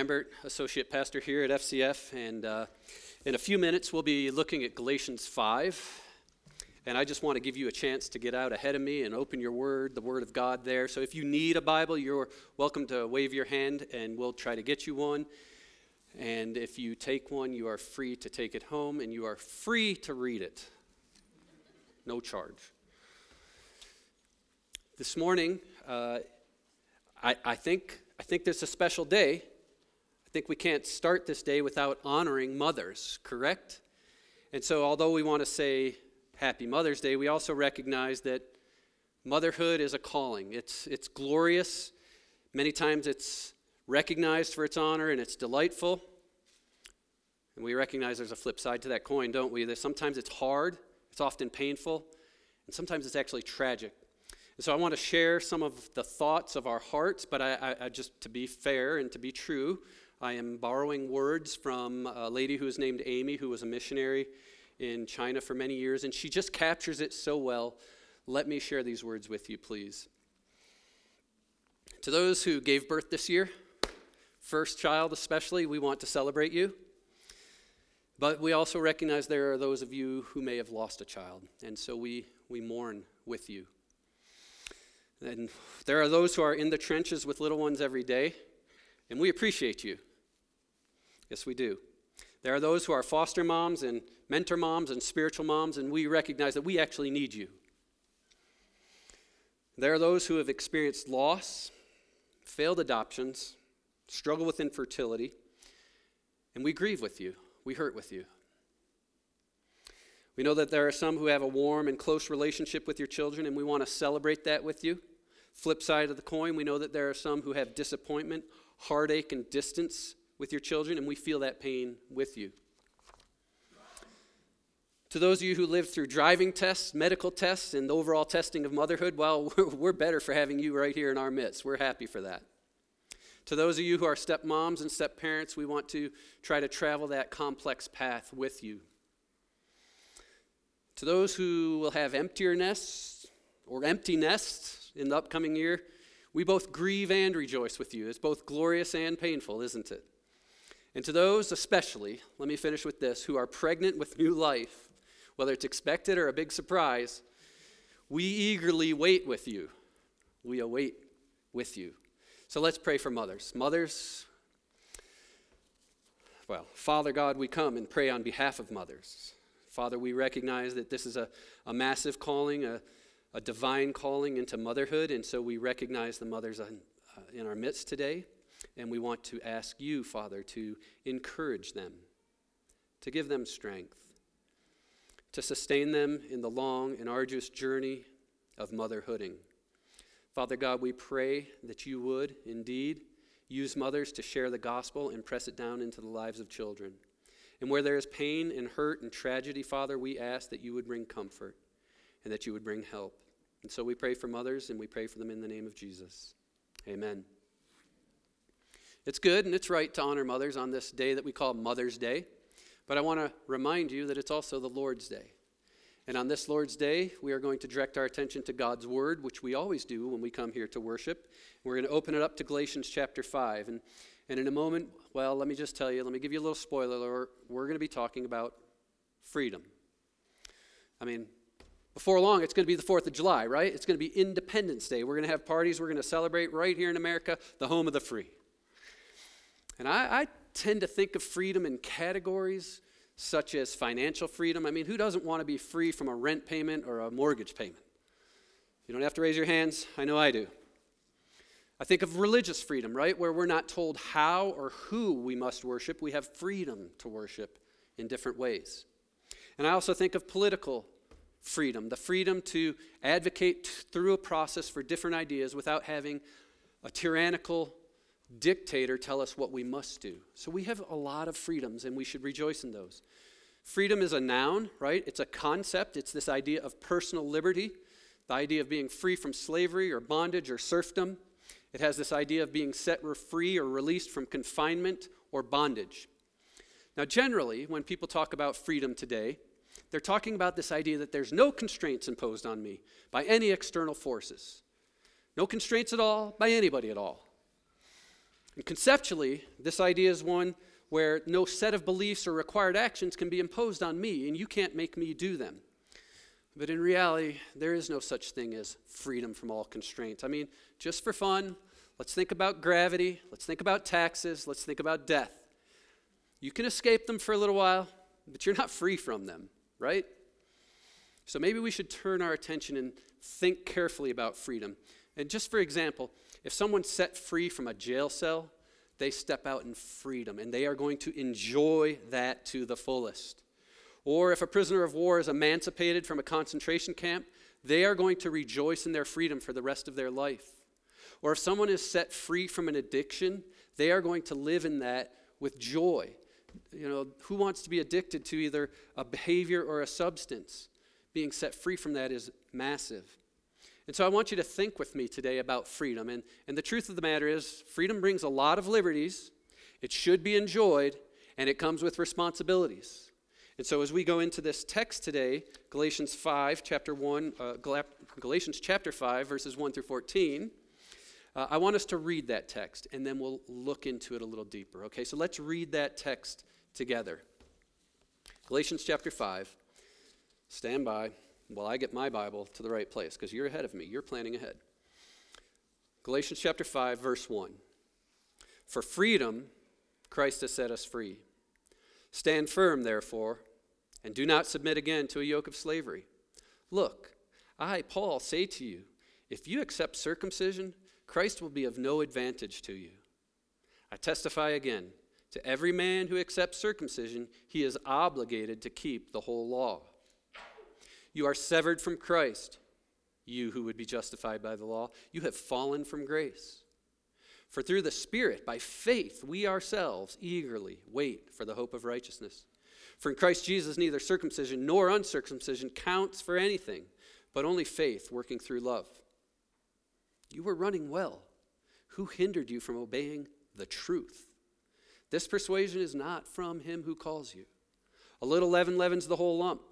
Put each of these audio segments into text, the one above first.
Lambert, Associate Pastor here at FCF, and uh, in a few minutes we'll be looking at Galatians 5. And I just want to give you a chance to get out ahead of me and open your word, the Word of God there. So if you need a Bible, you're welcome to wave your hand and we'll try to get you one. And if you take one, you are free to take it home and you are free to read it. No charge. This morning, uh, I, I, think, I think there's a special day. I think we can't start this day without honoring mothers, correct? And so, although we want to say Happy Mother's Day, we also recognize that motherhood is a calling. It's, it's glorious. Many times it's recognized for its honor and it's delightful. And we recognize there's a flip side to that coin, don't we? That sometimes it's hard, it's often painful, and sometimes it's actually tragic. And so I want to share some of the thoughts of our hearts, but I, I, I just to be fair and to be true, I am borrowing words from a lady who is named Amy, who was a missionary in China for many years, and she just captures it so well. Let me share these words with you, please. To those who gave birth this year, first child especially, we want to celebrate you. But we also recognize there are those of you who may have lost a child, and so we, we mourn with you. And there are those who are in the trenches with little ones every day, and we appreciate you. Yes, we do. There are those who are foster moms and mentor moms and spiritual moms, and we recognize that we actually need you. There are those who have experienced loss, failed adoptions, struggle with infertility, and we grieve with you. We hurt with you. We know that there are some who have a warm and close relationship with your children, and we want to celebrate that with you. Flip side of the coin, we know that there are some who have disappointment, heartache, and distance with your children, and we feel that pain with you. To those of you who lived through driving tests, medical tests, and the overall testing of motherhood, well, we're better for having you right here in our midst. We're happy for that. To those of you who are stepmoms and stepparents, we want to try to travel that complex path with you. To those who will have emptier nests or empty nests in the upcoming year, we both grieve and rejoice with you. It's both glorious and painful, isn't it? And to those especially, let me finish with this, who are pregnant with new life, whether it's expected or a big surprise, we eagerly wait with you. We await with you. So let's pray for mothers. Mothers, well, Father God, we come and pray on behalf of mothers. Father, we recognize that this is a, a massive calling, a, a divine calling into motherhood, and so we recognize the mothers in, uh, in our midst today. And we want to ask you, Father, to encourage them, to give them strength, to sustain them in the long and arduous journey of motherhooding. Father God, we pray that you would indeed use mothers to share the gospel and press it down into the lives of children. And where there is pain and hurt and tragedy, Father, we ask that you would bring comfort and that you would bring help. And so we pray for mothers and we pray for them in the name of Jesus. Amen. It's good and it's right to honor mothers on this day that we call Mother's Day, but I want to remind you that it's also the Lord's Day. And on this Lord's Day, we are going to direct our attention to God's Word, which we always do when we come here to worship. We're going to open it up to Galatians chapter 5. And, and in a moment, well, let me just tell you, let me give you a little spoiler alert. We're going to be talking about freedom. I mean, before long, it's going to be the 4th of July, right? It's going to be Independence Day. We're going to have parties. We're going to celebrate right here in America, the home of the free. And I, I tend to think of freedom in categories such as financial freedom. I mean, who doesn't want to be free from a rent payment or a mortgage payment? You don't have to raise your hands. I know I do. I think of religious freedom, right? Where we're not told how or who we must worship. We have freedom to worship in different ways. And I also think of political freedom the freedom to advocate through a process for different ideas without having a tyrannical dictator tell us what we must do. So we have a lot of freedoms and we should rejoice in those. Freedom is a noun, right? It's a concept. It's this idea of personal liberty, the idea of being free from slavery or bondage or serfdom. It has this idea of being set free or released from confinement or bondage. Now, generally, when people talk about freedom today, they're talking about this idea that there's no constraints imposed on me by any external forces. No constraints at all by anybody at all. And conceptually, this idea is one where no set of beliefs or required actions can be imposed on me, and you can't make me do them. But in reality, there is no such thing as freedom from all constraints. I mean, just for fun, let's think about gravity, let's think about taxes, let's think about death. You can escape them for a little while, but you're not free from them, right? So maybe we should turn our attention and think carefully about freedom. And just for example, if someone's set free from a jail cell, they step out in freedom and they are going to enjoy that to the fullest. Or if a prisoner of war is emancipated from a concentration camp, they are going to rejoice in their freedom for the rest of their life. Or if someone is set free from an addiction, they are going to live in that with joy. You know, who wants to be addicted to either a behavior or a substance? Being set free from that is massive. And so I want you to think with me today about freedom. And, and the truth of the matter is, freedom brings a lot of liberties, it should be enjoyed, and it comes with responsibilities. And so as we go into this text today, Galatians 5, chapter 1, uh, Galatians chapter 5, verses 1 through 14, uh, I want us to read that text, and then we'll look into it a little deeper. Okay, so let's read that text together. Galatians chapter 5. Stand by while I get my Bible to the right place because you're ahead of me. You're planning ahead. Galatians chapter 5, verse 1. For freedom, Christ has set us free. Stand firm, therefore, and do not submit again to a yoke of slavery. Look, I, Paul, say to you, if you accept circumcision, Christ will be of no advantage to you. I testify again to every man who accepts circumcision, he is obligated to keep the whole law. You are severed from Christ, you who would be justified by the law. You have fallen from grace. For through the Spirit, by faith, we ourselves eagerly wait for the hope of righteousness. For in Christ Jesus, neither circumcision nor uncircumcision counts for anything, but only faith working through love. You were running well. Who hindered you from obeying the truth? This persuasion is not from him who calls you. A little leaven leavens the whole lump.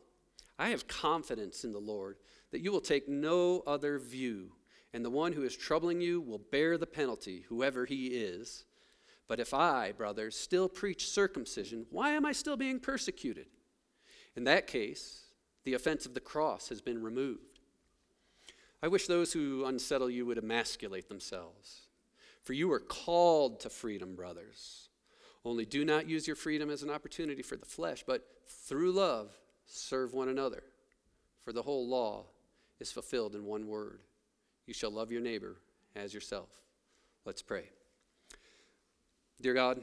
I have confidence in the Lord that you will take no other view, and the one who is troubling you will bear the penalty, whoever he is. But if I, brothers, still preach circumcision, why am I still being persecuted? In that case, the offense of the cross has been removed. I wish those who unsettle you would emasculate themselves. For you are called to freedom, brothers. Only do not use your freedom as an opportunity for the flesh, but through love serve one another. For the whole law is fulfilled in one word you shall love your neighbor as yourself. Let's pray. Dear God,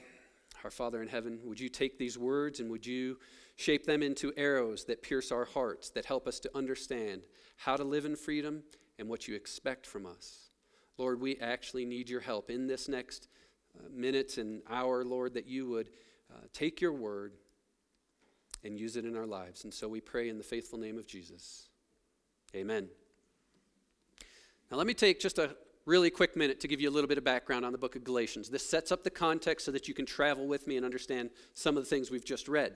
our Father in heaven, would you take these words and would you shape them into arrows that pierce our hearts, that help us to understand how to live in freedom and what you expect from us? Lord, we actually need your help in this next uh, minutes and hour, Lord, that you would uh, take your word and use it in our lives. And so we pray in the faithful name of Jesus. Amen. Now, let me take just a really quick minute to give you a little bit of background on the book of Galatians. This sets up the context so that you can travel with me and understand some of the things we've just read.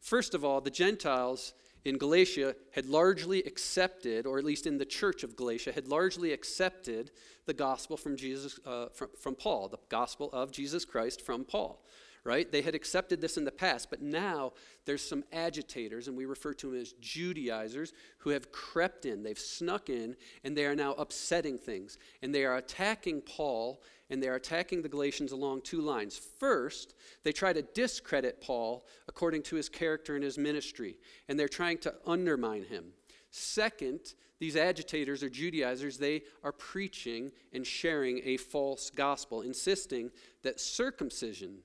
First of all, the Gentiles in Galatia had largely accepted, or at least in the church of Galatia, had largely accepted the gospel from Jesus, uh, from, from Paul, the gospel of Jesus Christ from Paul right? They had accepted this in the past, but now there's some agitators, and we refer to them as Judaizers, who have crept in. They've snuck in, and they are now upsetting things. And they are attacking Paul, and they are attacking the Galatians along two lines. First, they try to discredit Paul according to his character and his ministry, and they're trying to undermine him. Second, these agitators or Judaizers, they are preaching and sharing a false gospel, insisting that circumcision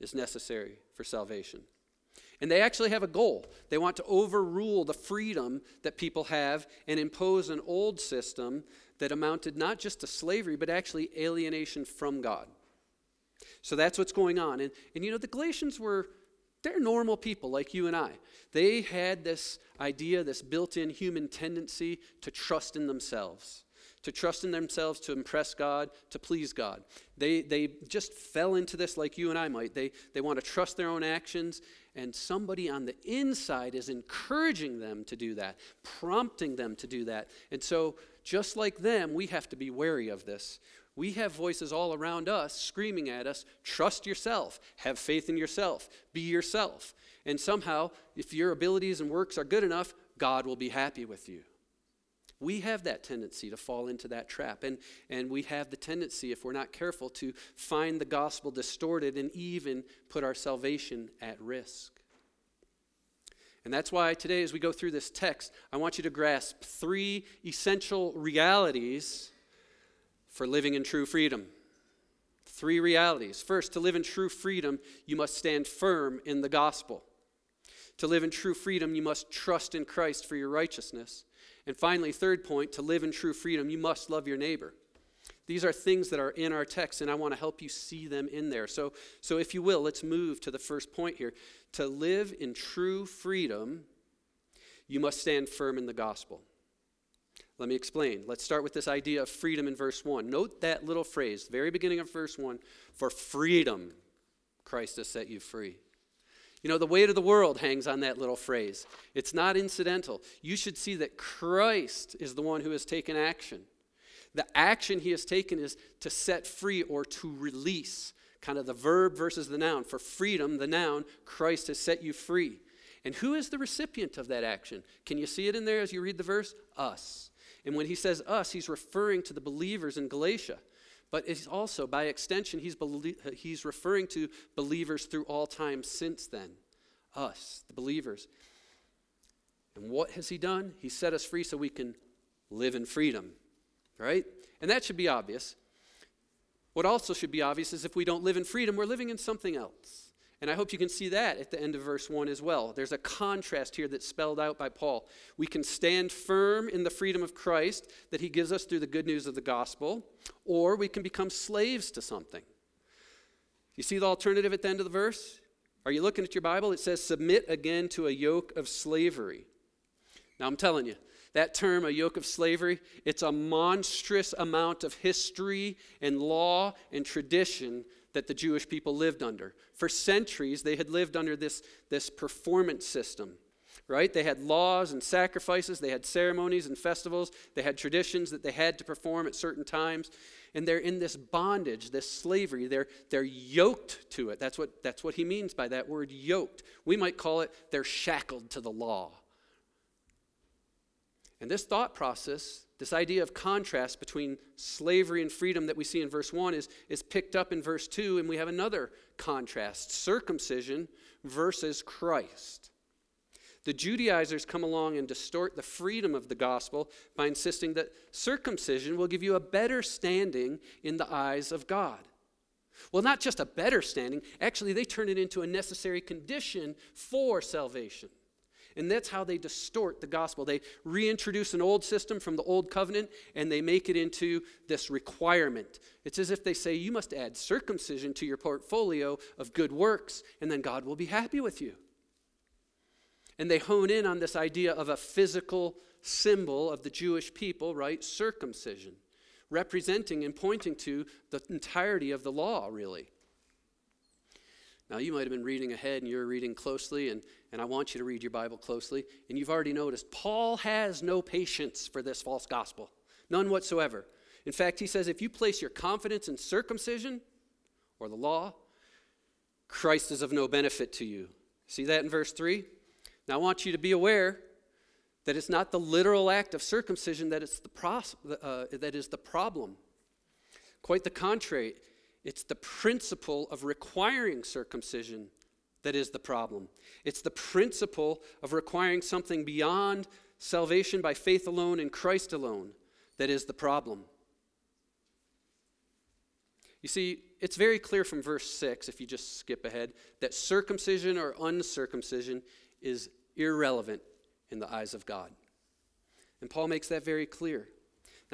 is necessary for salvation. And they actually have a goal. They want to overrule the freedom that people have and impose an old system that amounted not just to slavery, but actually alienation from God. So that's what's going on. And, and you know, the Galatians were, they're normal people like you and I. They had this idea, this built in human tendency to trust in themselves to trust in themselves to impress God, to please God. They, they just fell into this like you and I might. They, they want to trust their own actions, and somebody on the inside is encouraging them to do that, prompting them to do that. And so, just like them, we have to be wary of this. We have voices all around us screaming at us trust yourself, have faith in yourself, be yourself. And somehow, if your abilities and works are good enough, God will be happy with you. We have that tendency to fall into that trap. And, and we have the tendency, if we're not careful, to find the gospel distorted and even put our salvation at risk. And that's why today, as we go through this text, I want you to grasp three essential realities for living in true freedom. Three realities. First, to live in true freedom, you must stand firm in the gospel. To live in true freedom, you must trust in Christ for your righteousness. And finally, third point, to live in true freedom, you must love your neighbor. These are things that are in our text, and I want to help you see them in there. So, so if you will, let's move to the first point here. To live in true freedom, you must stand firm in the gospel. Let me explain. Let's start with this idea of freedom in verse 1. Note that little phrase, very beginning of verse 1 for freedom, Christ has set you free. You know, the weight of the world hangs on that little phrase. It's not incidental. You should see that Christ is the one who has taken action. The action he has taken is to set free or to release, kind of the verb versus the noun. For freedom, the noun, Christ has set you free. And who is the recipient of that action? Can you see it in there as you read the verse? Us. And when he says us, he's referring to the believers in Galatia. But it's also, by extension, he's, belie- he's referring to believers through all time since then. Us, the believers. And what has he done? He set us free so we can live in freedom, right? And that should be obvious. What also should be obvious is if we don't live in freedom, we're living in something else. And I hope you can see that at the end of verse 1 as well. There's a contrast here that's spelled out by Paul. We can stand firm in the freedom of Christ that he gives us through the good news of the gospel, or we can become slaves to something. You see the alternative at the end of the verse? Are you looking at your Bible? It says, Submit again to a yoke of slavery. Now, I'm telling you, that term, a yoke of slavery, it's a monstrous amount of history and law and tradition that the Jewish people lived under. For centuries, they had lived under this, this performance system, right? They had laws and sacrifices, they had ceremonies and festivals, they had traditions that they had to perform at certain times. And they're in this bondage, this slavery. They're, they're yoked to it. That's what, that's what he means by that word yoked. We might call it they're shackled to the law. And this thought process this idea of contrast between slavery and freedom that we see in verse 1 is, is picked up in verse 2, and we have another contrast circumcision versus Christ. The Judaizers come along and distort the freedom of the gospel by insisting that circumcision will give you a better standing in the eyes of God. Well, not just a better standing, actually, they turn it into a necessary condition for salvation. And that's how they distort the gospel. They reintroduce an old system from the old covenant and they make it into this requirement. It's as if they say, You must add circumcision to your portfolio of good works, and then God will be happy with you. And they hone in on this idea of a physical symbol of the Jewish people, right? Circumcision, representing and pointing to the entirety of the law, really. Now, you might have been reading ahead and you're reading closely, and, and I want you to read your Bible closely. And you've already noticed Paul has no patience for this false gospel, none whatsoever. In fact, he says if you place your confidence in circumcision or the law, Christ is of no benefit to you. See that in verse 3? Now, I want you to be aware that it's not the literal act of circumcision that, it's the pros- uh, that is the problem. Quite the contrary. It's the principle of requiring circumcision that is the problem. It's the principle of requiring something beyond salvation by faith alone in Christ alone that is the problem. You see, it's very clear from verse 6, if you just skip ahead, that circumcision or uncircumcision is irrelevant in the eyes of God. And Paul makes that very clear.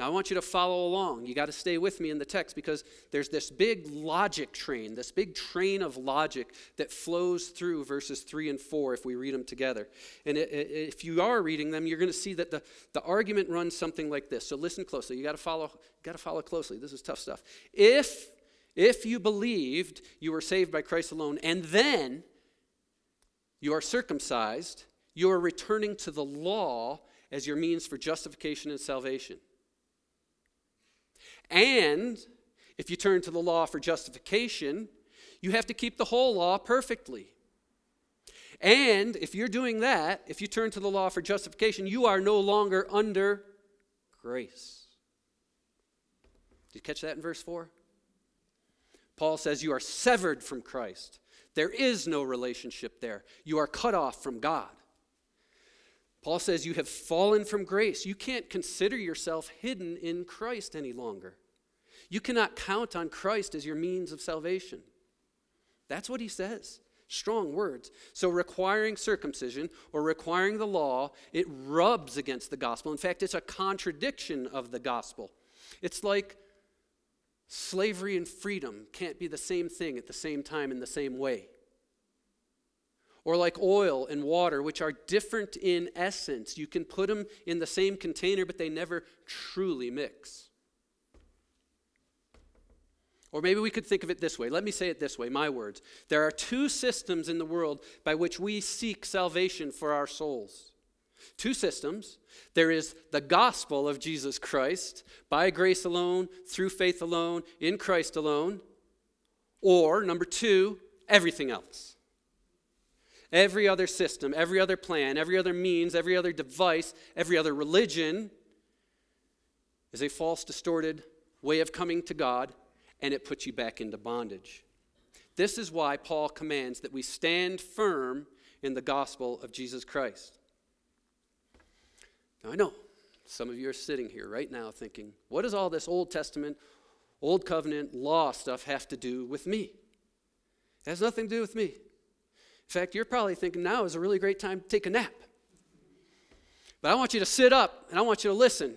Now, I want you to follow along. You got to stay with me in the text because there's this big logic train, this big train of logic that flows through verses 3 and 4 if we read them together. And it, it, if you are reading them, you're going to see that the, the argument runs something like this. So listen closely. You got to follow, got to follow closely. This is tough stuff. If if you believed you were saved by Christ alone and then you are circumcised, you are returning to the law as your means for justification and salvation. And if you turn to the law for justification, you have to keep the whole law perfectly. And if you're doing that, if you turn to the law for justification, you are no longer under grace. Did you catch that in verse 4? Paul says you are severed from Christ. There is no relationship there. You are cut off from God. Paul says you have fallen from grace. You can't consider yourself hidden in Christ any longer. You cannot count on Christ as your means of salvation. That's what he says. Strong words. So, requiring circumcision or requiring the law, it rubs against the gospel. In fact, it's a contradiction of the gospel. It's like slavery and freedom can't be the same thing at the same time in the same way. Or like oil and water, which are different in essence. You can put them in the same container, but they never truly mix. Or maybe we could think of it this way. Let me say it this way, my words. There are two systems in the world by which we seek salvation for our souls. Two systems. There is the gospel of Jesus Christ, by grace alone, through faith alone, in Christ alone. Or, number two, everything else. Every other system, every other plan, every other means, every other device, every other religion is a false, distorted way of coming to God and it puts you back into bondage. This is why Paul commands that we stand firm in the gospel of Jesus Christ. Now, I know some of you are sitting here right now thinking, what does all this Old Testament, Old Covenant, law stuff have to do with me? It has nothing to do with me. In fact, you're probably thinking now is a really great time to take a nap. But I want you to sit up and I want you to listen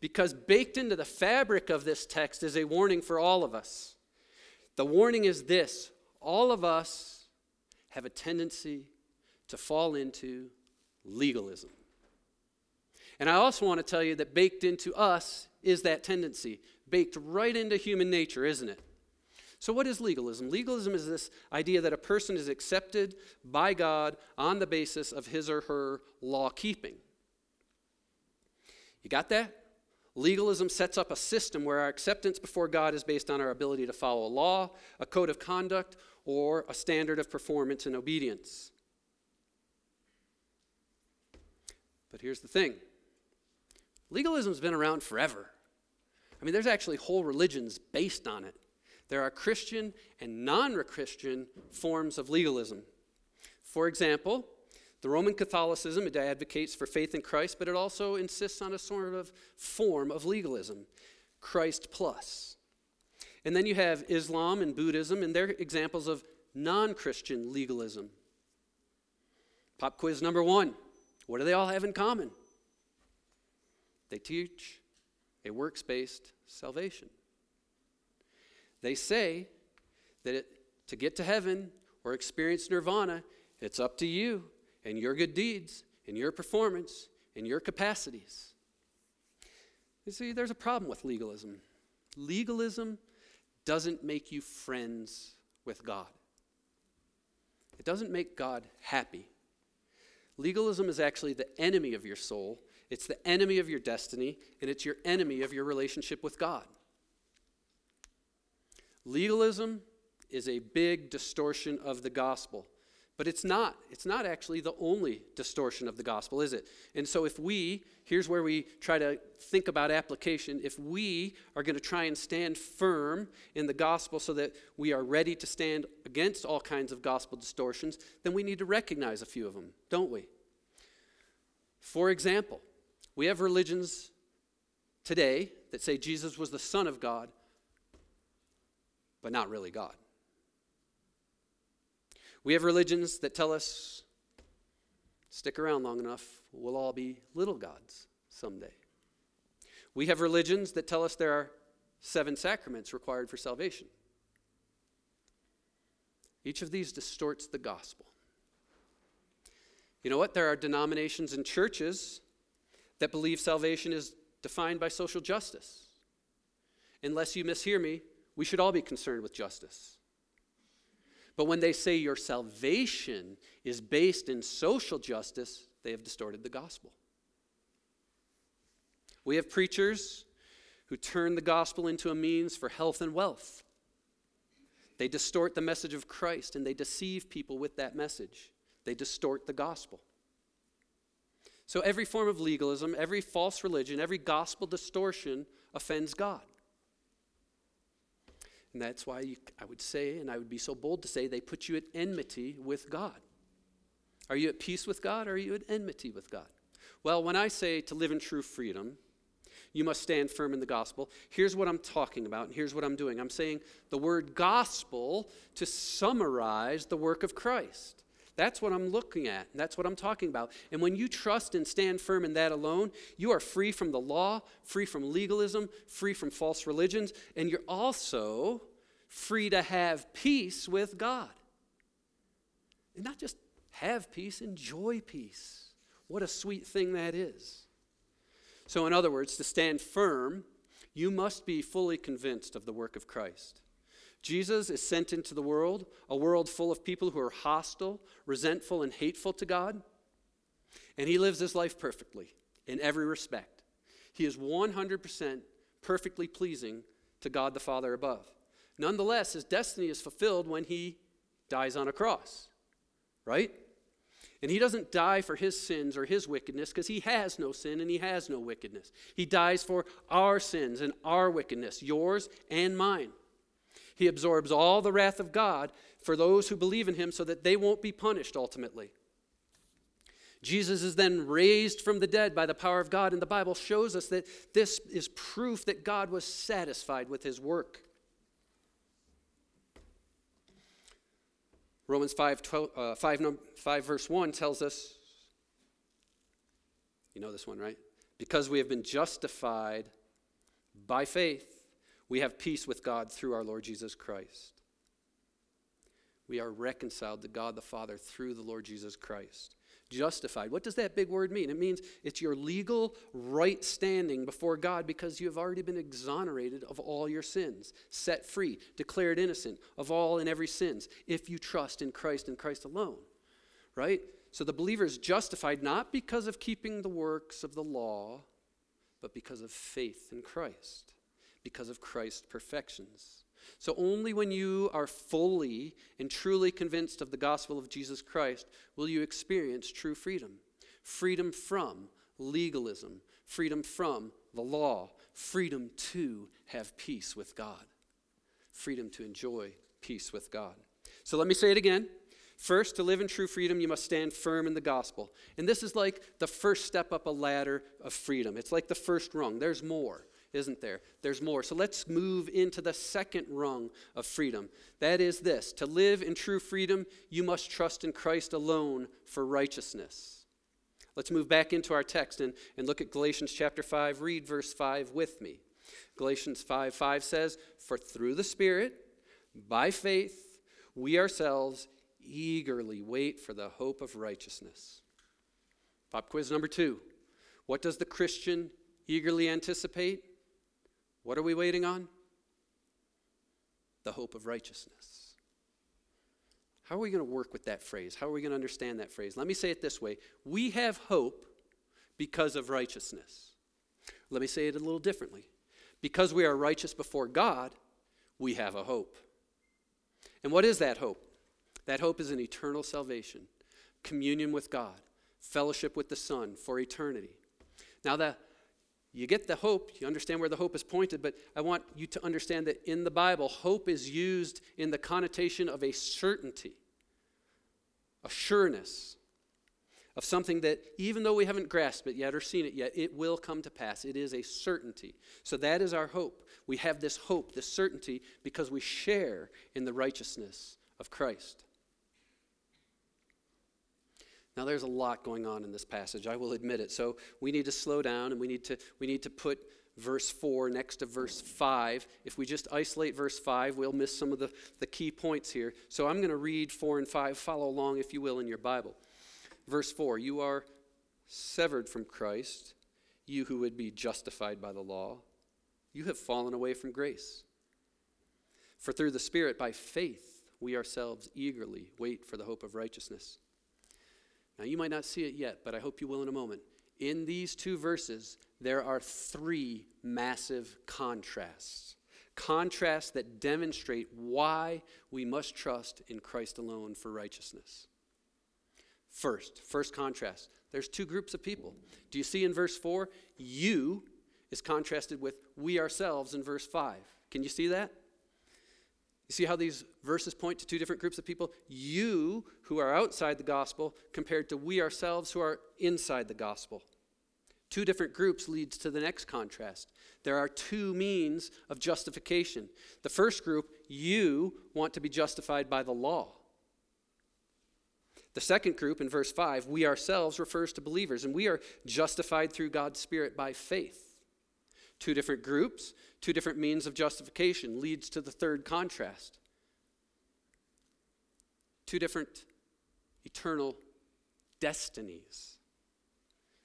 because baked into the fabric of this text is a warning for all of us. The warning is this all of us have a tendency to fall into legalism. And I also want to tell you that baked into us is that tendency, baked right into human nature, isn't it? So, what is legalism? Legalism is this idea that a person is accepted by God on the basis of his or her law keeping. You got that? Legalism sets up a system where our acceptance before God is based on our ability to follow a law, a code of conduct, or a standard of performance and obedience. But here's the thing legalism's been around forever. I mean, there's actually whole religions based on it. There are Christian and non Christian forms of legalism. For example, the Roman Catholicism, it advocates for faith in Christ, but it also insists on a sort of form of legalism Christ plus. And then you have Islam and Buddhism, and they're examples of non Christian legalism. Pop quiz number one What do they all have in common? They teach a works based salvation. They say that it, to get to heaven or experience nirvana, it's up to you and your good deeds and your performance and your capacities. You see, there's a problem with legalism. Legalism doesn't make you friends with God, it doesn't make God happy. Legalism is actually the enemy of your soul, it's the enemy of your destiny, and it's your enemy of your relationship with God. Legalism is a big distortion of the gospel. But it's not. It's not actually the only distortion of the gospel, is it? And so, if we, here's where we try to think about application. If we are going to try and stand firm in the gospel so that we are ready to stand against all kinds of gospel distortions, then we need to recognize a few of them, don't we? For example, we have religions today that say Jesus was the Son of God, but not really God. We have religions that tell us, stick around long enough, we'll all be little gods someday. We have religions that tell us there are seven sacraments required for salvation. Each of these distorts the gospel. You know what? There are denominations and churches that believe salvation is defined by social justice. Unless you mishear me, we should all be concerned with justice. But when they say your salvation is based in social justice, they have distorted the gospel. We have preachers who turn the gospel into a means for health and wealth. They distort the message of Christ and they deceive people with that message. They distort the gospel. So, every form of legalism, every false religion, every gospel distortion offends God. And that's why you, I would say, and I would be so bold to say, they put you at enmity with God. Are you at peace with God or are you at enmity with God? Well, when I say to live in true freedom, you must stand firm in the gospel. Here's what I'm talking about, and here's what I'm doing. I'm saying the word gospel to summarize the work of Christ. That's what I'm looking at. That's what I'm talking about. And when you trust and stand firm in that alone, you are free from the law, free from legalism, free from false religions, and you're also free to have peace with God. And not just have peace, enjoy peace. What a sweet thing that is. So, in other words, to stand firm, you must be fully convinced of the work of Christ. Jesus is sent into the world, a world full of people who are hostile, resentful, and hateful to God. And he lives his life perfectly in every respect. He is 100% perfectly pleasing to God the Father above. Nonetheless, his destiny is fulfilled when he dies on a cross, right? And he doesn't die for his sins or his wickedness because he has no sin and he has no wickedness. He dies for our sins and our wickedness, yours and mine. He absorbs all the wrath of God for those who believe in him so that they won't be punished ultimately. Jesus is then raised from the dead by the power of God, and the Bible shows us that this is proof that God was satisfied with his work. Romans 5, 12, uh, 5, 5, verse 1 tells us, you know this one, right? Because we have been justified by faith, we have peace with God through our Lord Jesus Christ. We are reconciled to God the Father through the Lord Jesus Christ. Justified. What does that big word mean? It means it's your legal right standing before God because you have already been exonerated of all your sins, set free, declared innocent of all and every sins if you trust in Christ and Christ alone. Right? So the believer is justified not because of keeping the works of the law, but because of faith in Christ because of Christ's perfections. So, only when you are fully and truly convinced of the gospel of Jesus Christ will you experience true freedom freedom from legalism, freedom from the law, freedom to have peace with God, freedom to enjoy peace with God. So, let me say it again. First, to live in true freedom, you must stand firm in the gospel. And this is like the first step up a ladder of freedom. It's like the first rung. There's more isn't there? There's more. So let's move into the second rung of freedom. That is this to live in true freedom, you must trust in Christ alone for righteousness. Let's move back into our text and, and look at Galatians chapter 5. Read verse 5 with me. Galatians 5 5 says, For through the Spirit, by faith, we ourselves eagerly wait for the hope of righteousness. Pop quiz number two. What does the Christian eagerly anticipate? What are we waiting on? The hope of righteousness. How are we going to work with that phrase? How are we going to understand that phrase? Let me say it this way We have hope because of righteousness. Let me say it a little differently. Because we are righteous before God, we have a hope. And what is that hope? That hope is an eternal salvation, communion with God, fellowship with the Son for eternity. Now, the you get the hope, you understand where the hope is pointed, but I want you to understand that in the Bible, hope is used in the connotation of a certainty, a sureness of something that even though we haven't grasped it yet or seen it yet, it will come to pass. It is a certainty. So that is our hope. We have this hope, this certainty, because we share in the righteousness of Christ. Now there's a lot going on in this passage, I will admit it. So we need to slow down and we need to we need to put verse 4 next to verse 5. If we just isolate verse 5, we'll miss some of the, the key points here. So I'm going to read 4 and 5. Follow along, if you will, in your Bible. Verse 4 You are severed from Christ, you who would be justified by the law. You have fallen away from grace. For through the Spirit, by faith, we ourselves eagerly wait for the hope of righteousness. Now, you might not see it yet, but I hope you will in a moment. in these two verses, there are three massive contrasts. Contrasts that demonstrate why we must trust in Christ alone for righteousness. First, first contrast, there's two groups of people. Do you see in verse 4? You is contrasted with we ourselves in verse 5. Can you see that? You see how these verses point to two different groups of people? You who are outside the gospel compared to we ourselves who are inside the gospel. Two different groups leads to the next contrast. There are two means of justification. The first group, you want to be justified by the law. The second group in verse 5, we ourselves refers to believers, and we are justified through God's Spirit by faith. Two different groups, two different means of justification leads to the third contrast. Two different eternal destinies.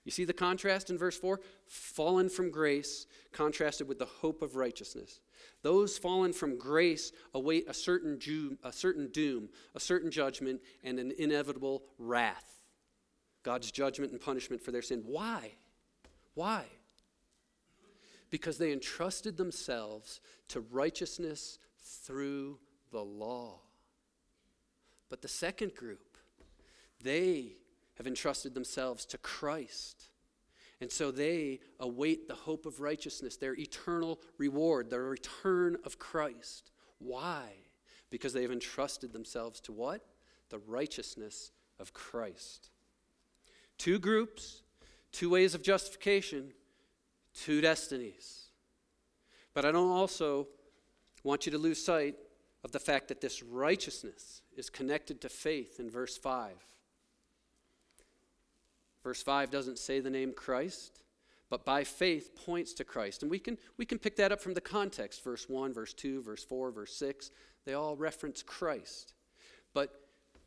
You see the contrast in verse 4? Fallen from grace, contrasted with the hope of righteousness. Those fallen from grace await a certain, ju- a certain doom, a certain judgment, and an inevitable wrath. God's judgment and punishment for their sin. Why? Why? Because they entrusted themselves to righteousness through the law. But the second group, they have entrusted themselves to Christ. And so they await the hope of righteousness, their eternal reward, the return of Christ. Why? Because they have entrusted themselves to what? The righteousness of Christ. Two groups, two ways of justification, two destinies. But I don't also want you to lose sight of the fact that this righteousness is connected to faith in verse 5. Verse 5 doesn't say the name Christ, but by faith points to Christ. And we can, we can pick that up from the context. Verse 1, verse 2, verse 4, verse 6, they all reference Christ. But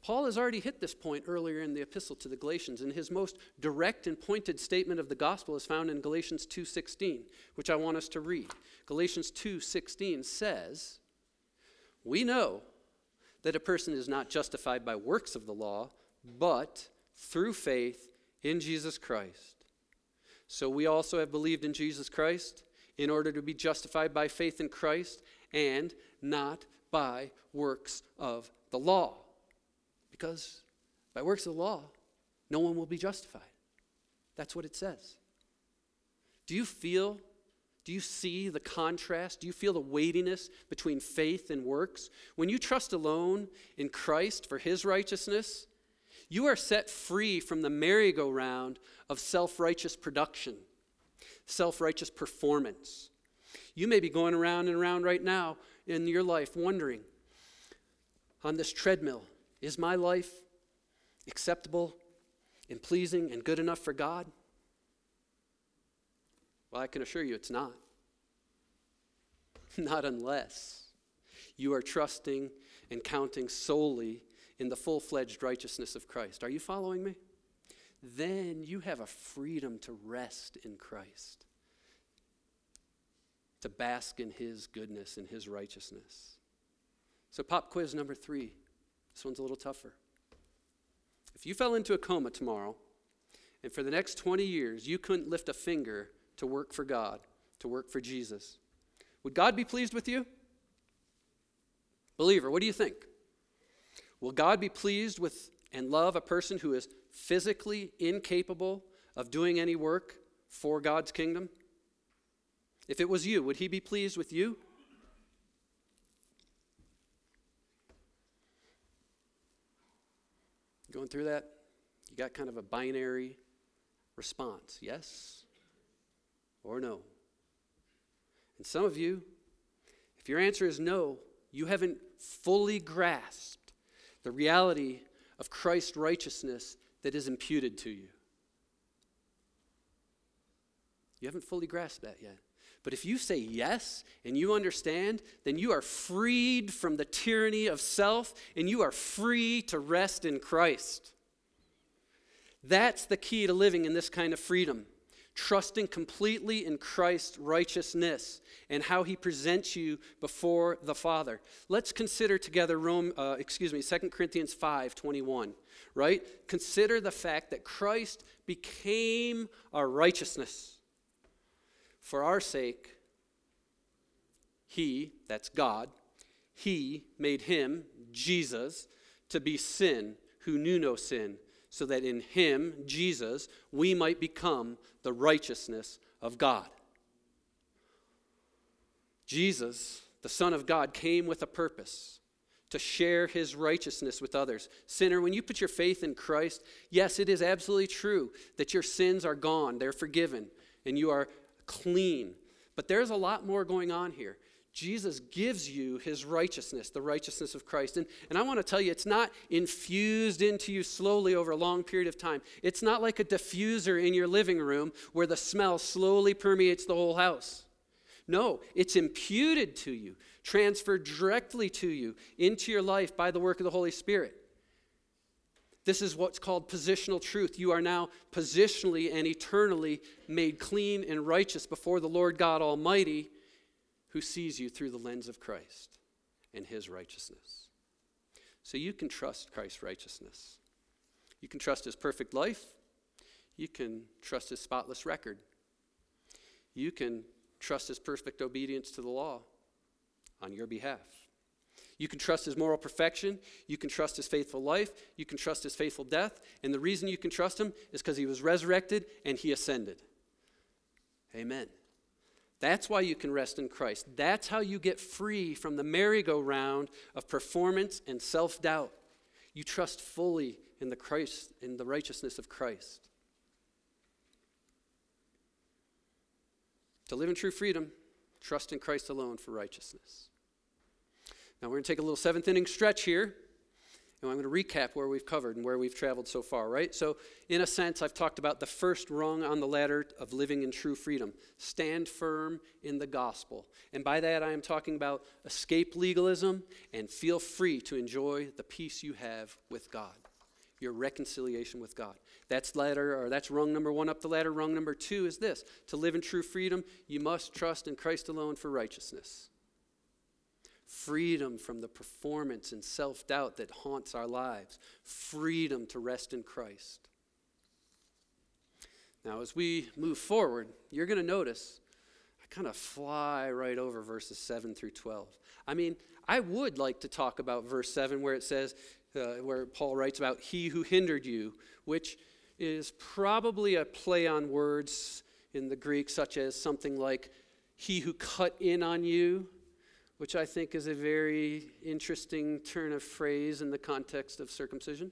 Paul has already hit this point earlier in the epistle to the Galatians, and his most direct and pointed statement of the gospel is found in Galatians 2:16, which I want us to read. Galatians 2:16 says, "We know that a person is not justified by works of the law, but through faith in Jesus Christ. So we also have believed in Jesus Christ in order to be justified by faith in Christ and not by works of the law." Because by works of the law, no one will be justified. That's what it says. Do you feel, do you see the contrast? Do you feel the weightiness between faith and works? When you trust alone in Christ for his righteousness, you are set free from the merry-go-round of self righteous production, self righteous performance. You may be going around and around right now in your life wondering on this treadmill is my life acceptable and pleasing and good enough for God? Well, I can assure you it's not. Not unless you are trusting and counting solely in the full fledged righteousness of Christ. Are you following me? Then you have a freedom to rest in Christ, to bask in His goodness and His righteousness. So, pop quiz number three this one's a little tougher. If you fell into a coma tomorrow, and for the next 20 years you couldn't lift a finger to work for God, to work for Jesus, would God be pleased with you? Believer, what do you think? Will God be pleased with and love a person who is physically incapable of doing any work for God's kingdom? If it was you, would he be pleased with you? Going through that? You got kind of a binary response yes or no. And some of you, if your answer is no, you haven't fully grasped the reality of Christ's righteousness that is imputed to you. You haven't fully grasped that yet. But if you say yes and you understand, then you are freed from the tyranny of self and you are free to rest in Christ. That's the key to living in this kind of freedom. trusting completely in Christ's righteousness and how he presents you before the Father. Let's consider together Rome, uh, excuse me, 2 Corinthians 5 21, right? Consider the fact that Christ became our righteousness. For our sake, he, that's God, he made him, Jesus, to be sin who knew no sin so that in him, Jesus, we might become the righteousness of God. Jesus, the Son of God, came with a purpose to share his righteousness with others. Sinner, when you put your faith in Christ, yes, it is absolutely true that your sins are gone, they're forgiven, and you are clean. But there's a lot more going on here. Jesus gives you his righteousness, the righteousness of Christ. And, and I want to tell you, it's not infused into you slowly over a long period of time. It's not like a diffuser in your living room where the smell slowly permeates the whole house. No, it's imputed to you, transferred directly to you into your life by the work of the Holy Spirit. This is what's called positional truth. You are now positionally and eternally made clean and righteous before the Lord God Almighty who sees you through the lens of Christ and his righteousness. So you can trust Christ's righteousness. You can trust his perfect life. You can trust his spotless record. You can trust his perfect obedience to the law on your behalf. You can trust his moral perfection. You can trust his faithful life. You can trust his faithful death. And the reason you can trust him is because he was resurrected and he ascended. Amen. That's why you can rest in Christ. That's how you get free from the merry-go-round of performance and self-doubt. You trust fully in the Christ in the righteousness of Christ. To live in true freedom, trust in Christ alone for righteousness. Now we're going to take a little seventh inning stretch here. And I'm going to recap where we've covered and where we've traveled so far, right? So, in a sense, I've talked about the first rung on the ladder of living in true freedom. Stand firm in the gospel. And by that, I am talking about escape legalism and feel free to enjoy the peace you have with God, your reconciliation with God. That's ladder, or that's rung number one up the ladder. Rung number two is this to live in true freedom, you must trust in Christ alone for righteousness freedom from the performance and self doubt that haunts our lives, freedom to rest in Christ. Now, as we move forward, you're going to notice I kind of fly right over verses 7 through 12. I mean, I would like to talk about verse 7 where it says, uh, where Paul writes about he who hindered you, which is probably a play on words in the Greek, such as something like he who cut in on you which I think is a very interesting turn of phrase in the context of circumcision.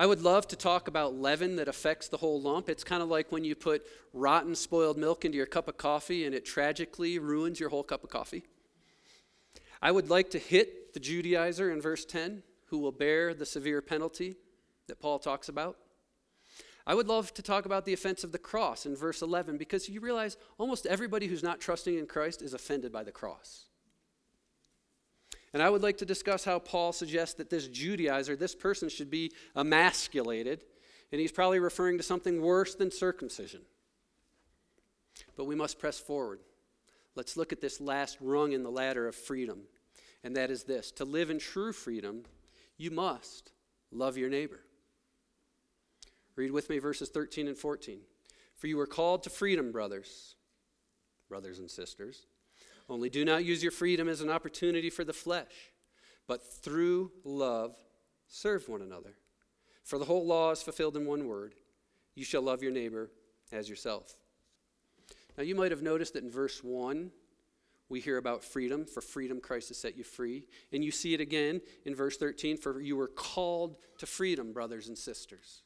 I would love to talk about leaven that affects the whole lump. It's kind of like when you put rotten spoiled milk into your cup of coffee and it tragically ruins your whole cup of coffee. I would like to hit the Judaizer in verse 10, who will bear the severe penalty that Paul talks about. I would love to talk about the offense of the cross in verse 11 because you realize almost everybody who's not trusting in Christ is offended by the cross. And I would like to discuss how Paul suggests that this Judaizer, this person, should be emasculated, and he's probably referring to something worse than circumcision. But we must press forward. Let's look at this last rung in the ladder of freedom, and that is this to live in true freedom, you must love your neighbor. Read with me verses 13 and 14. For you were called to freedom, brothers, brothers and sisters. Only do not use your freedom as an opportunity for the flesh, but through love serve one another. For the whole law is fulfilled in one word you shall love your neighbor as yourself. Now, you might have noticed that in verse 1, we hear about freedom. For freedom, Christ has set you free. And you see it again in verse 13 for you were called to freedom, brothers and sisters.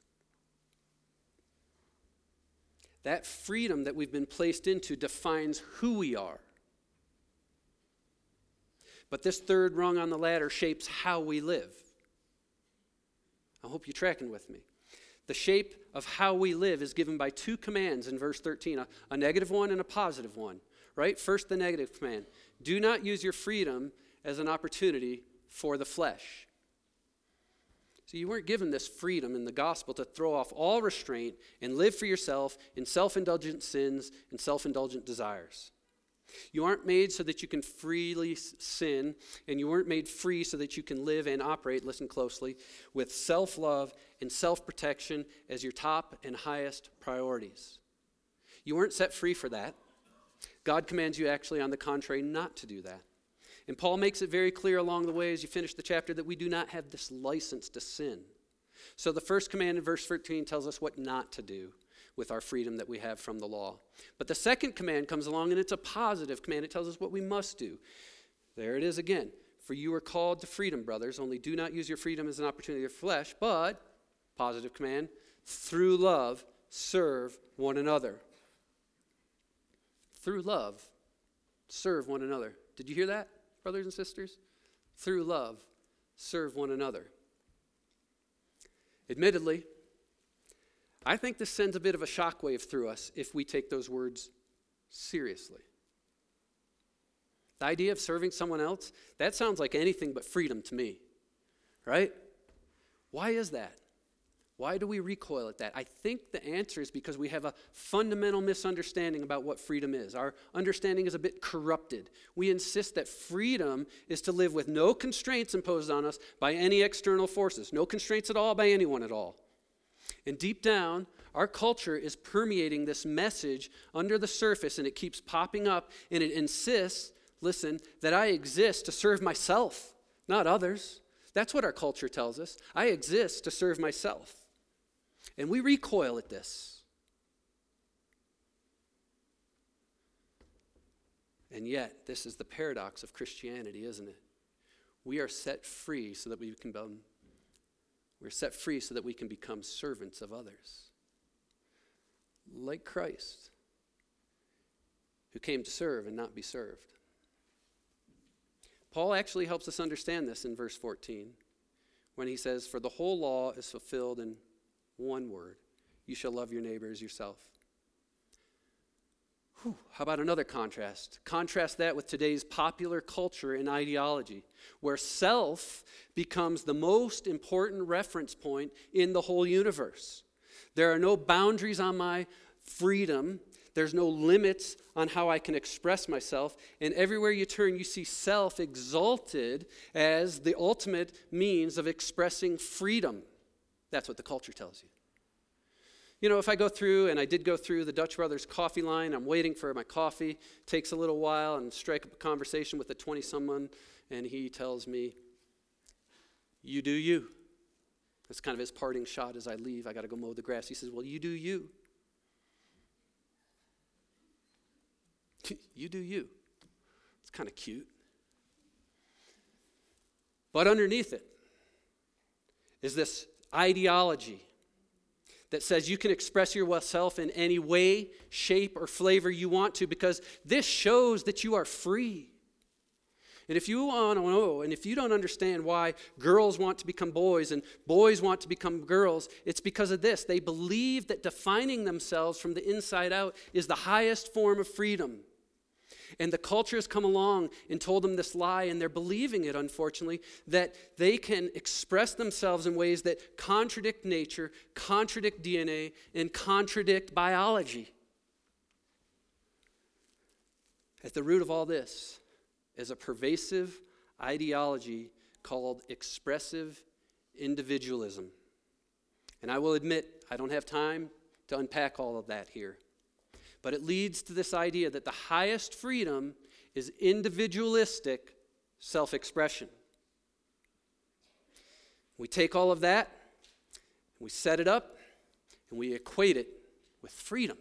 That freedom that we've been placed into defines who we are. But this third rung on the ladder shapes how we live. I hope you're tracking with me. The shape of how we live is given by two commands in verse 13 a, a negative one and a positive one, right? First, the negative command do not use your freedom as an opportunity for the flesh. So you weren't given this freedom in the gospel to throw off all restraint and live for yourself in self indulgent sins and self indulgent desires. You aren't made so that you can freely sin, and you weren't made free so that you can live and operate, listen closely, with self love and self protection as your top and highest priorities. You weren't set free for that. God commands you, actually, on the contrary, not to do that. And Paul makes it very clear along the way as you finish the chapter that we do not have this license to sin. So the first command in verse 13 tells us what not to do with our freedom that we have from the law. But the second command comes along and it's a positive command. It tells us what we must do. There it is again. For you are called to freedom, brothers, only do not use your freedom as an opportunity of flesh, but, positive command, through love, serve one another. Through love, serve one another. Did you hear that? Brothers and sisters? Through love, serve one another. Admittedly, I think this sends a bit of a shockwave through us if we take those words seriously. The idea of serving someone else, that sounds like anything but freedom to me, right? Why is that? Why do we recoil at that? I think the answer is because we have a fundamental misunderstanding about what freedom is. Our understanding is a bit corrupted. We insist that freedom is to live with no constraints imposed on us by any external forces, no constraints at all by anyone at all. And deep down, our culture is permeating this message under the surface and it keeps popping up and it insists, listen, that I exist to serve myself, not others. That's what our culture tells us. I exist to serve myself. And we recoil at this. And yet, this is the paradox of Christianity, isn't it? We are set free so that we can become we're set free so that we can become servants of others. Like Christ, who came to serve and not be served. Paul actually helps us understand this in verse 14 when he says, For the whole law is fulfilled in one word you shall love your neighbor as yourself. Whew, how about another contrast? Contrast that with today's popular culture and ideology, where self becomes the most important reference point in the whole universe. There are no boundaries on my freedom, there's no limits on how I can express myself. And everywhere you turn, you see self exalted as the ultimate means of expressing freedom. That's what the culture tells you. You know, if I go through, and I did go through the Dutch Brothers coffee line, I'm waiting for my coffee, takes a little while, and strike up a conversation with a 20 someone, and he tells me, You do you. That's kind of his parting shot as I leave. I got to go mow the grass. He says, Well, you do you. you do you. It's kind of cute. But underneath it is this ideology that says you can express yourself in any way, shape, or flavor you want to because this shows that you are free. And if you want oh, to know, and if you don't understand why girls want to become boys and boys want to become girls, it's because of this. They believe that defining themselves from the inside out is the highest form of freedom. And the culture has come along and told them this lie, and they're believing it, unfortunately, that they can express themselves in ways that contradict nature, contradict DNA, and contradict biology. At the root of all this is a pervasive ideology called expressive individualism. And I will admit, I don't have time to unpack all of that here. But it leads to this idea that the highest freedom is individualistic self expression. We take all of that, we set it up, and we equate it with freedom.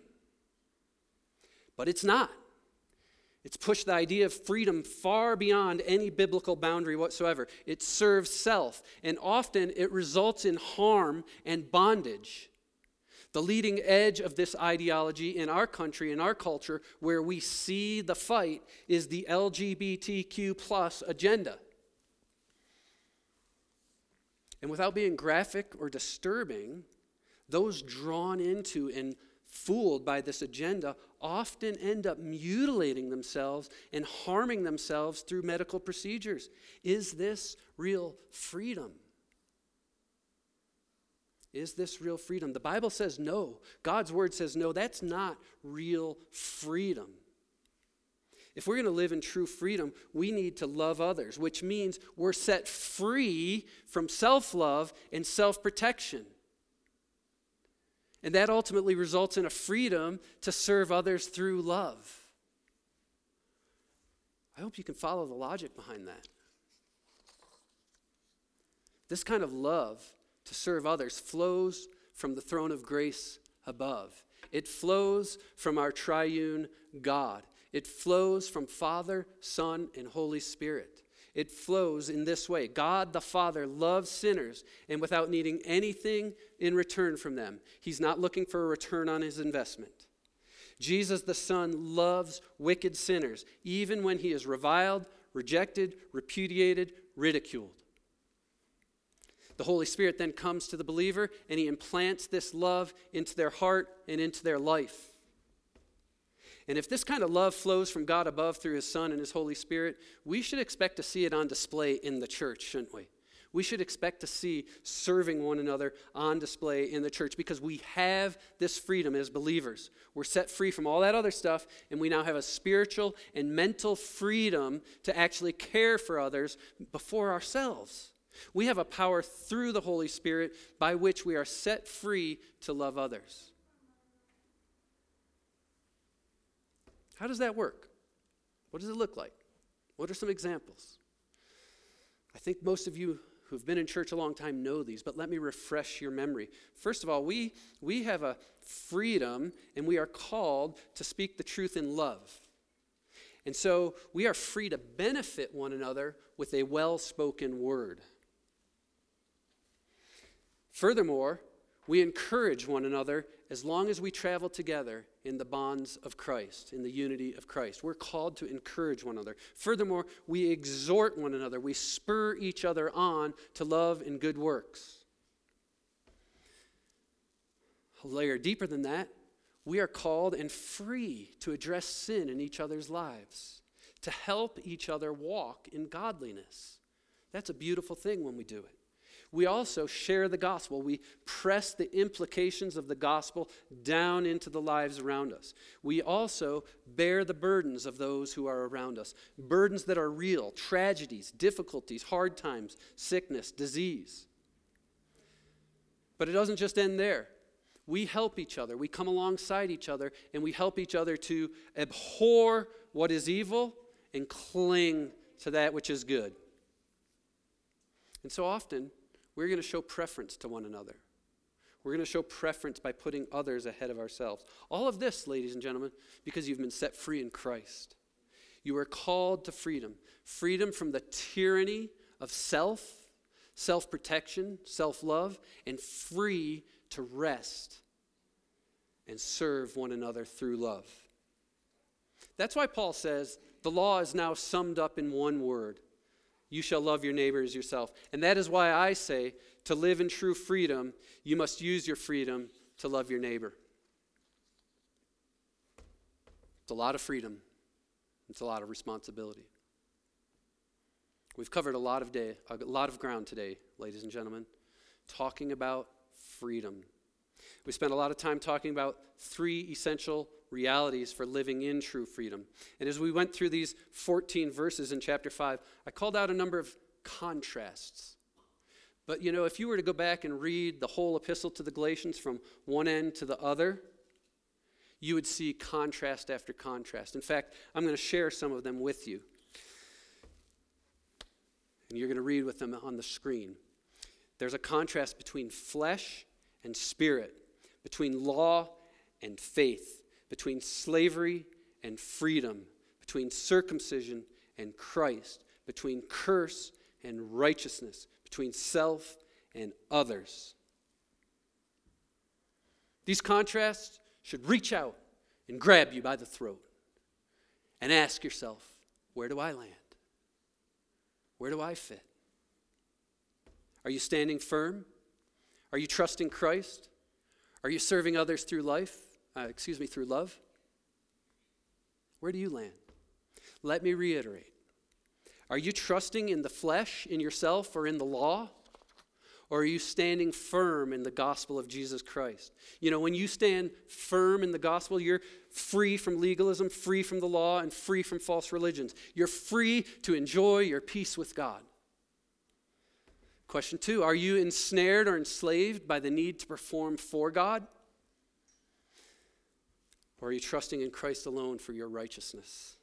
But it's not. It's pushed the idea of freedom far beyond any biblical boundary whatsoever. It serves self, and often it results in harm and bondage. The leading edge of this ideology in our country, in our culture, where we see the fight, is the LGBTQ plus agenda. And without being graphic or disturbing, those drawn into and fooled by this agenda often end up mutilating themselves and harming themselves through medical procedures. Is this real freedom? Is this real freedom? The Bible says no. God's word says no. That's not real freedom. If we're going to live in true freedom, we need to love others, which means we're set free from self love and self protection. And that ultimately results in a freedom to serve others through love. I hope you can follow the logic behind that. This kind of love to serve others flows from the throne of grace above. It flows from our triune God. It flows from Father, Son, and Holy Spirit. It flows in this way God the Father loves sinners, and without needing anything in return from them, He's not looking for a return on His investment. Jesus the Son loves wicked sinners, even when He is reviled, rejected, repudiated, ridiculed. The Holy Spirit then comes to the believer and He implants this love into their heart and into their life. And if this kind of love flows from God above through His Son and His Holy Spirit, we should expect to see it on display in the church, shouldn't we? We should expect to see serving one another on display in the church because we have this freedom as believers. We're set free from all that other stuff, and we now have a spiritual and mental freedom to actually care for others before ourselves. We have a power through the Holy Spirit by which we are set free to love others. How does that work? What does it look like? What are some examples? I think most of you who've been in church a long time know these, but let me refresh your memory. First of all, we, we have a freedom and we are called to speak the truth in love. And so we are free to benefit one another with a well spoken word. Furthermore, we encourage one another as long as we travel together in the bonds of Christ, in the unity of Christ. We're called to encourage one another. Furthermore, we exhort one another, we spur each other on to love and good works. A layer deeper than that, we are called and free to address sin in each other's lives, to help each other walk in godliness. That's a beautiful thing when we do it we also share the gospel. We press the implications of the gospel down into the lives around us. We also bear the burdens of those who are around us burdens that are real, tragedies, difficulties, hard times, sickness, disease. But it doesn't just end there. We help each other, we come alongside each other, and we help each other to abhor what is evil and cling to that which is good. And so often, we're going to show preference to one another. We're going to show preference by putting others ahead of ourselves. All of this, ladies and gentlemen, because you've been set free in Christ. You are called to freedom freedom from the tyranny of self, self protection, self love, and free to rest and serve one another through love. That's why Paul says the law is now summed up in one word you shall love your neighbor as yourself. And that is why I say to live in true freedom, you must use your freedom to love your neighbor. It's a lot of freedom, it's a lot of responsibility. We've covered a lot of day, a lot of ground today, ladies and gentlemen, talking about freedom. We spent a lot of time talking about three essential realities for living in true freedom. And as we went through these 14 verses in chapter 5, I called out a number of contrasts. But you know, if you were to go back and read the whole epistle to the Galatians from one end to the other, you would see contrast after contrast. In fact, I'm going to share some of them with you. And you're going to read with them on the screen. There's a contrast between flesh and spirit, between law and faith between slavery and freedom, between circumcision and Christ, between curse and righteousness, between self and others. These contrasts should reach out and grab you by the throat and ask yourself, where do I land? Where do I fit? Are you standing firm? Are you trusting Christ? Are you serving others through life? uh, excuse me, through love? Where do you land? Let me reiterate. Are you trusting in the flesh, in yourself, or in the law? Or are you standing firm in the gospel of Jesus Christ? You know, when you stand firm in the gospel, you're free from legalism, free from the law, and free from false religions. You're free to enjoy your peace with God. Question two Are you ensnared or enslaved by the need to perform for God? Or are you trusting in Christ alone for your righteousness?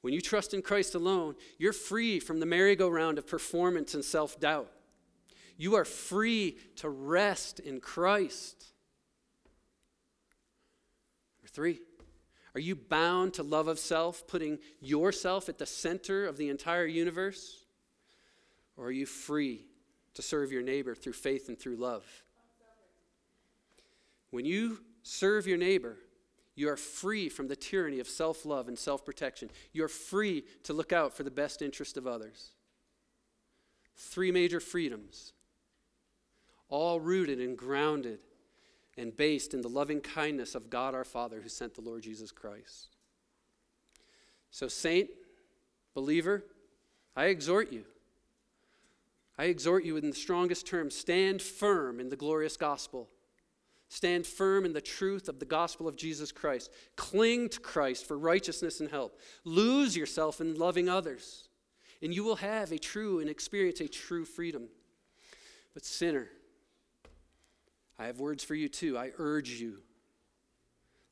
When you trust in Christ alone, you're free from the merry-go-round of performance and self doubt. You are free to rest in Christ. Number three, are you bound to love of self, putting yourself at the center of the entire universe? Or are you free to serve your neighbor through faith and through love? When you serve your neighbor, you are free from the tyranny of self love and self protection. You're free to look out for the best interest of others. Three major freedoms all rooted and grounded and based in the loving kindness of God our Father who sent the Lord Jesus Christ. So, saint, believer, I exhort you. I exhort you in the strongest terms stand firm in the glorious gospel. Stand firm in the truth of the gospel of Jesus Christ. Cling to Christ for righteousness and help. Lose yourself in loving others, and you will have a true and experience a true freedom. But, sinner, I have words for you too. I urge you.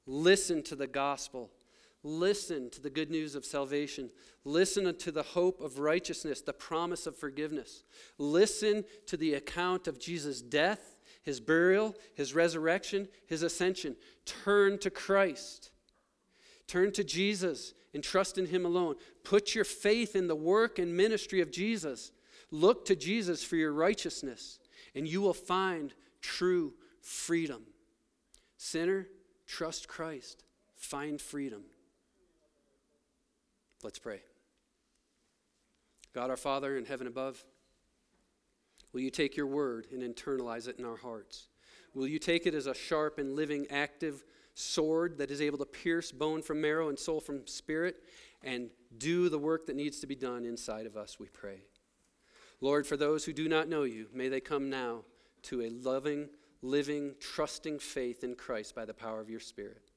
Listen to the gospel. Listen to the good news of salvation. Listen to the hope of righteousness, the promise of forgiveness. Listen to the account of Jesus' death, his burial, his resurrection, his ascension. Turn to Christ. Turn to Jesus and trust in him alone. Put your faith in the work and ministry of Jesus. Look to Jesus for your righteousness, and you will find true freedom. Sinner, trust Christ. Find freedom. Let's pray. God our Father in heaven above, will you take your word and internalize it in our hearts? Will you take it as a sharp and living, active sword that is able to pierce bone from marrow and soul from spirit and do the work that needs to be done inside of us, we pray. Lord, for those who do not know you, may they come now to a loving, living, trusting faith in Christ by the power of your Spirit.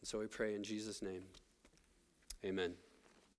And so we pray in Jesus' name. Amen.